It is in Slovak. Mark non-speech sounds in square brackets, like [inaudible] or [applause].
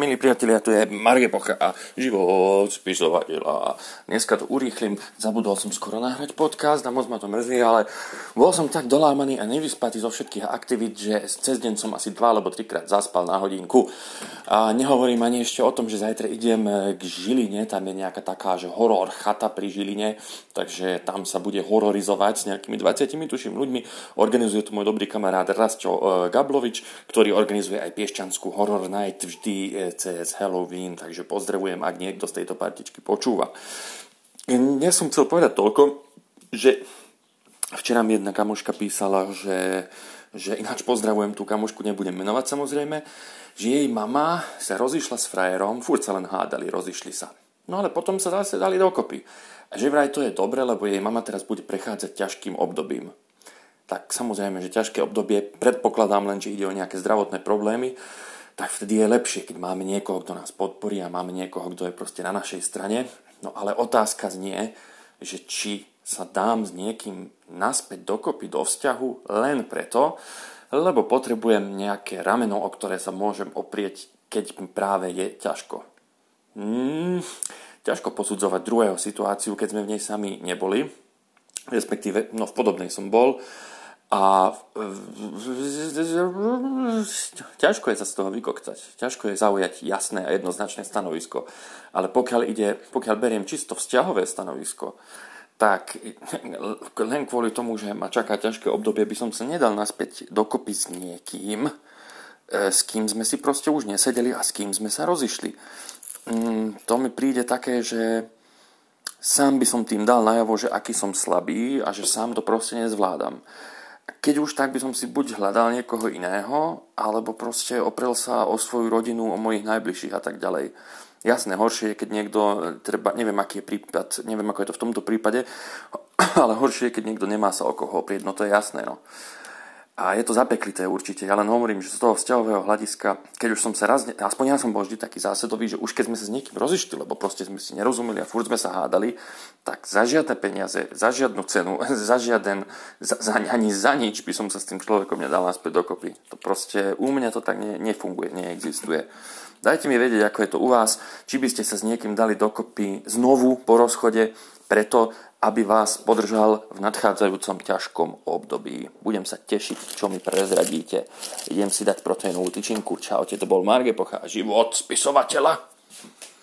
milí priatelia, tu je Marge Pocha a život spisovateľa. Dneska to urýchlim, zabudol som skoro nahrať podcast a moc ma to mrzí, ale bol som tak dolámaný a nevyspatý zo všetkých aktivít, že cez deň som asi dva alebo trikrát zaspal na hodinku. A nehovorím ani ešte o tom, že zajtra idem k Žiline, tam je nejaká taká, že horor chata pri Žiline, takže tam sa bude hororizovať s nejakými 20 tuším ľuďmi. Organizuje to môj dobrý kamarát Rastio e, Gablovič, ktorý organizuje aj Piešťanskú horor night vždy cez Halloween, takže pozdravujem, ak niekto z tejto partičky počúva. Ja som chcel povedať toľko, že včera mi jedna kamoška písala, že, že ináč pozdravujem tú kamošku, nebudem menovať samozrejme, že jej mama sa rozišla s frajerom, furt sa len hádali, rozišli sa. No ale potom sa zase dali dokopy. A že vraj to je dobre, lebo jej mama teraz bude prechádzať ťažkým obdobím. Tak samozrejme, že ťažké obdobie predpokladám len, že ide o nejaké zdravotné problémy, tak vtedy je lepšie, keď máme niekoho, kto nás podporí a máme niekoho, kto je proste na našej strane. No ale otázka znie, že či sa dám s niekým naspäť dokopy do vzťahu len preto, lebo potrebujem nejaké rameno, o ktoré sa môžem oprieť, keď práve je ťažko. Hmm, ťažko posudzovať druhého situáciu, keď sme v nej sami neboli, respektíve, no v podobnej som bol, a ťažko je sa z toho vykoktať. Ťažko je zaujať jasné a jednoznačné stanovisko. Ale pokiaľ, ide, pokiaľ beriem čisto vzťahové stanovisko, tak len kvôli tomu, že ma čaká ťažké obdobie, by som sa nedal naspäť dokopy s niekým, e, s kým sme si proste už nesedeli a s kým sme sa rozišli. Mm, to mi príde také, že sám by som tým dal najavo, že aký som slabý a že sám to proste nezvládam keď už tak by som si buď hľadal niekoho iného, alebo proste oprel sa o svoju rodinu, o mojich najbližších a tak ďalej. Jasné, horšie je, keď niekto, treba, neviem aký je prípad, neviem ako je to v tomto prípade, [clears throat] ale horšie je, keď niekto nemá sa o koho oprieť, no to je jasné, no. A je to zapeklité určite. Ja len hovorím, že z toho vzťahového hľadiska, keď už som sa raz, aspoň ja som bol vždy taký zásadový, že už keď sme sa s niekým rozišli, lebo proste sme si nerozumeli a furt sme sa hádali, tak za žiadne peniaze, za žiadnu cenu, [laughs] za žiaden, za, za, ani za nič by som sa s tým človekom nedal naspäť dokopy. To proste u mňa to tak ne, nefunguje, neexistuje. Dajte mi vedieť, ako je to u vás, či by ste sa s niekým dali dokopy znovu po rozchode, preto aby vás podržal v nadchádzajúcom ťažkom období. Budem sa tešiť, čo mi prezradíte. Idem si dať proteínovú tyčinku. Čaute, to bol Marge Pocha, život spisovateľa.